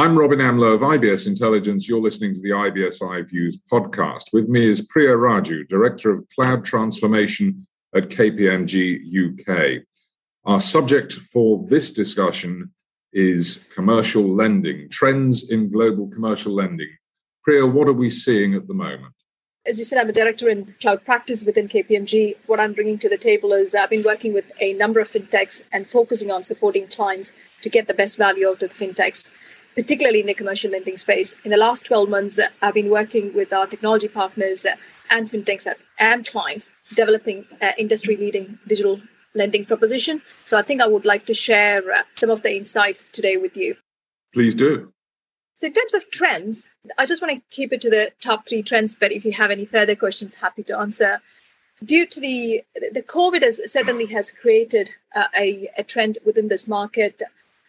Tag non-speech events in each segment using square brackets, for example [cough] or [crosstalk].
I'm Robin Amlôt of IBS Intelligence. You're listening to the IBS iViews podcast. With me is Priya Raju, Director of Cloud Transformation at KPMG UK. Our subject for this discussion is commercial lending, trends in global commercial lending. Priya, what are we seeing at the moment? As you said, I'm a director in cloud practice within KPMG. What I'm bringing to the table is I've been working with a number of fintechs and focusing on supporting clients to get the best value out of the fintechs particularly in the commercial lending space. In the last 12 months, uh, I've been working with our technology partners uh, and fintechs and clients developing uh, industry leading digital lending proposition. So I think I would like to share some of the insights today with you. Please do. So in terms of trends, I just want to keep it to the top three trends, but if you have any further questions, happy to answer. Due to the the COVID has certainly has created uh, a, a trend within this market.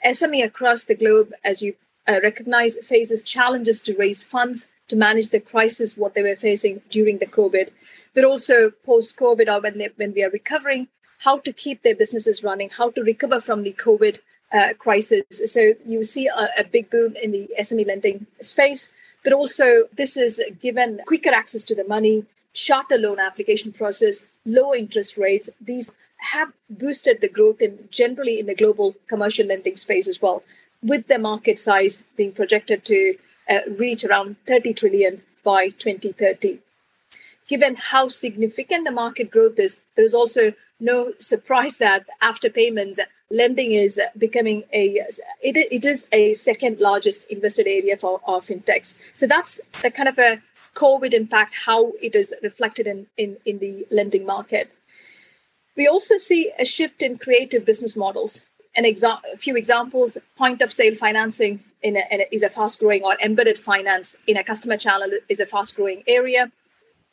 SME across the globe, as you uh, recognize faces challenges to raise funds to manage the crisis what they were facing during the COVID, but also post COVID or when they, when we are recovering, how to keep their businesses running, how to recover from the COVID uh, crisis. So you see a, a big boom in the SME lending space, but also this is given quicker access to the money, shorter loan application process, low interest rates. These have boosted the growth in generally in the global commercial lending space as well with the market size being projected to uh, reach around 30 trillion by 2030. Given how significant the market growth is, there is also no surprise that after payments, lending is becoming a it, it is a second largest invested area for our fintechs. So that's the kind of a COVID impact, how it is reflected in, in, in the lending market. We also see a shift in creative business models an exa- a few examples point of sale financing in a, in a, is a fast growing or embedded finance in a customer channel is a fast growing area.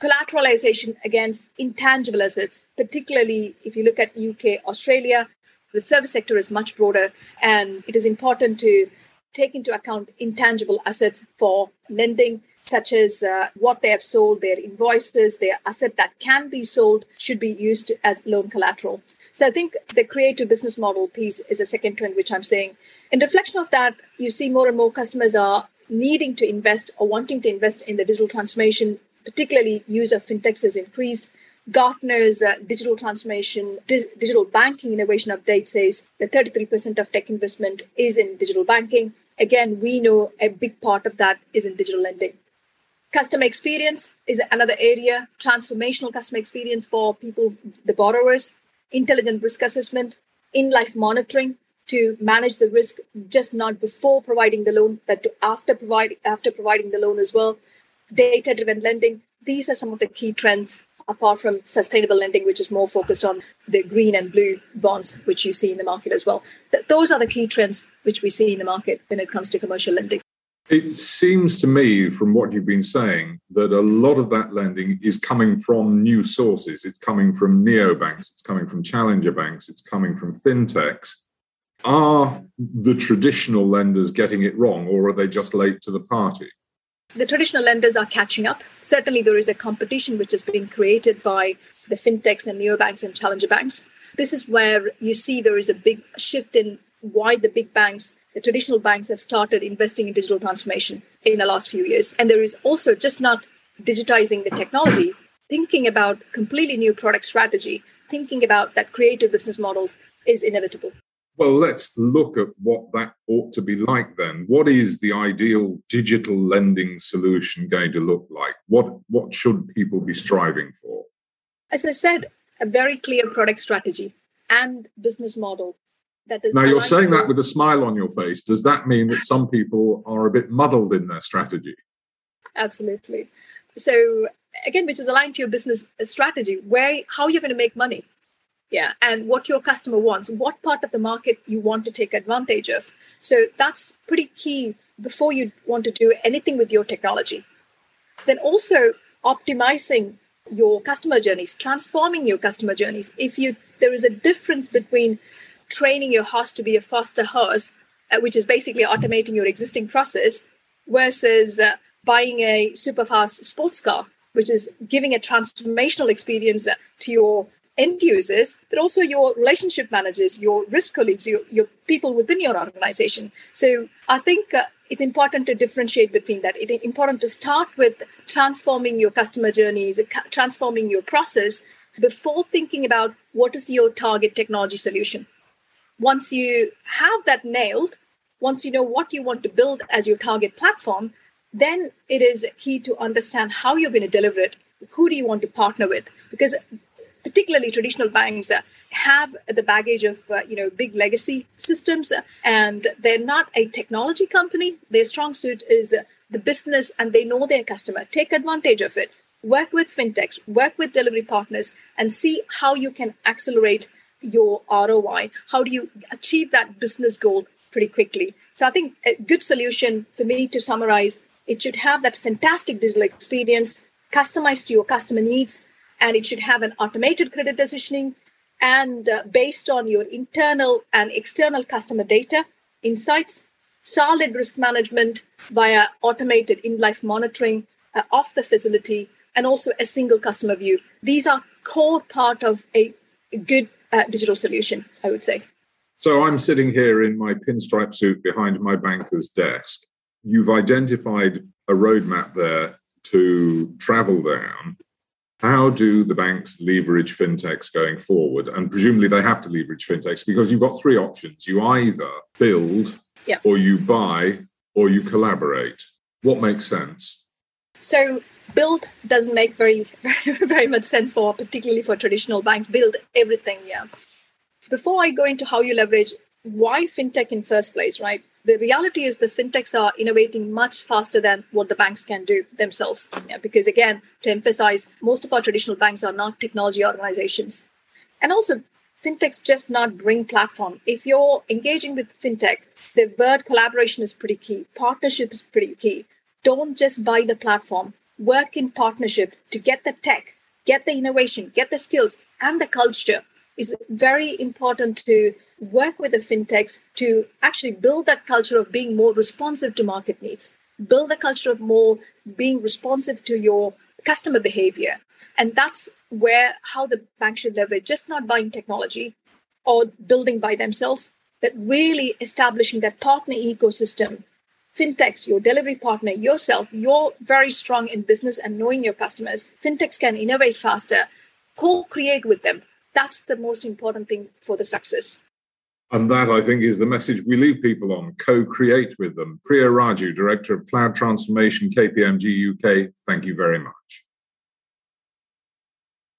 Collateralization against intangible assets particularly if you look at uk australia the service sector is much broader and it is important to take into account intangible assets for lending such as uh, what they have sold their invoices their asset that can be sold should be used as loan collateral so I think the creative business model piece is a second trend, which I'm saying. In reflection of that, you see more and more customers are needing to invest or wanting to invest in the digital transformation, particularly use of fintechs has increased. Gartner's uh, digital transformation, di- digital banking innovation update says that 33% of tech investment is in digital banking. Again, we know a big part of that is in digital lending. Customer experience is another area, transformational customer experience for people, the borrowers intelligent risk assessment, in life monitoring to manage the risk just not before providing the loan, but after, provide, after providing the loan as well. Data driven lending. These are some of the key trends apart from sustainable lending, which is more focused on the green and blue bonds, which you see in the market as well. Th- those are the key trends which we see in the market when it comes to commercial lending. It seems to me, from what you've been saying, that a lot of that lending is coming from new sources. It's coming from neobanks, it's coming from challenger banks, it's coming from fintechs. Are the traditional lenders getting it wrong, or are they just late to the party? The traditional lenders are catching up. Certainly, there is a competition which has been created by the fintechs and neobanks and challenger banks. This is where you see there is a big shift in why the big banks the traditional banks have started investing in digital transformation in the last few years. And there is also just not digitizing the technology, thinking about completely new product strategy, thinking about that creative business models is inevitable. Well, let's look at what that ought to be like then. What is the ideal digital lending solution going to look like? What what should people be striving for? As I said, a very clear product strategy and business model that now you're saying that with a smile on your face. Does that mean that some people are a bit muddled in their strategy? Absolutely. So again which is aligned to your business uh, strategy where how you're going to make money. Yeah and what your customer wants what part of the market you want to take advantage of. So that's pretty key before you want to do anything with your technology. Then also optimizing your customer journeys transforming your customer journeys. If you there is a difference between training your horse to be a faster horse, uh, which is basically automating your existing process, versus uh, buying a super fast sports car, which is giving a transformational experience uh, to your end users, but also your relationship managers, your risk colleagues, your, your people within your organization. So I think uh, it's important to differentiate between that. It's important to start with transforming your customer journeys, transforming your process before thinking about what is your target technology solution. Once you have that nailed, once you know what you want to build as your target platform, then it is key to understand how you're going to deliver it. Who do you want to partner with? Because particularly traditional banks uh, have the baggage of uh, you know big legacy systems uh, and they're not a technology company their strong suit is uh, the business and they know their customer take advantage of it work with fintechs work with delivery partners and see how you can accelerate your roi how do you achieve that business goal pretty quickly? So i think a good solution for me to summarize it should have that fantastic digital experience customized to your customer needs and it should have an automated credit decisioning and uh, based on your internal and external customer data insights solid risk management via automated in-life monitoring uh, of the facility and also a single customer view. These are core part of a good uh, digital solution i would say so i'm sitting here in my pinstripe suit behind my banker's desk you've identified a roadmap there to travel down how do the banks leverage fintechs going forward? And presumably they have to leverage fintechs because you've got three options. You either build, yeah. or you buy, or you collaborate. What makes sense? So build doesn't make very, [laughs] very, much sense for particularly for traditional banks. Build everything, yeah. Before I go into how you leverage, why fintech in first place, right? the reality is the fintechs are innovating much faster than what the banks can do themselves. Yeah, because again, to emphasize, most of our traditional banks are not technology organizations. And also, fintechs just not bring platform. If you're engaging with fintech, the word collaboration is pretty key. Partnership is pretty key. Don't just buy the platform. Work in partnership to get the tech, get the innovation, get the skills, and the culture is very important to work with the fintechs to actually build that culture of being more responsive to market needs, build a culture of more being responsive to your customer behavior. And that's where how the bank should leverage just not buying technology or building by themselves, but really establishing that partner ecosystem. Fintechs, your delivery partner, yourself, you're very strong in business and knowing your customers. Fintechs can innovate faster, co create with them. That's the most important thing for the success. And that, I think, is the message we leave people on. Co create with them. Priya Raju, Director of Cloud Transformation, KPMG UK, thank you very much.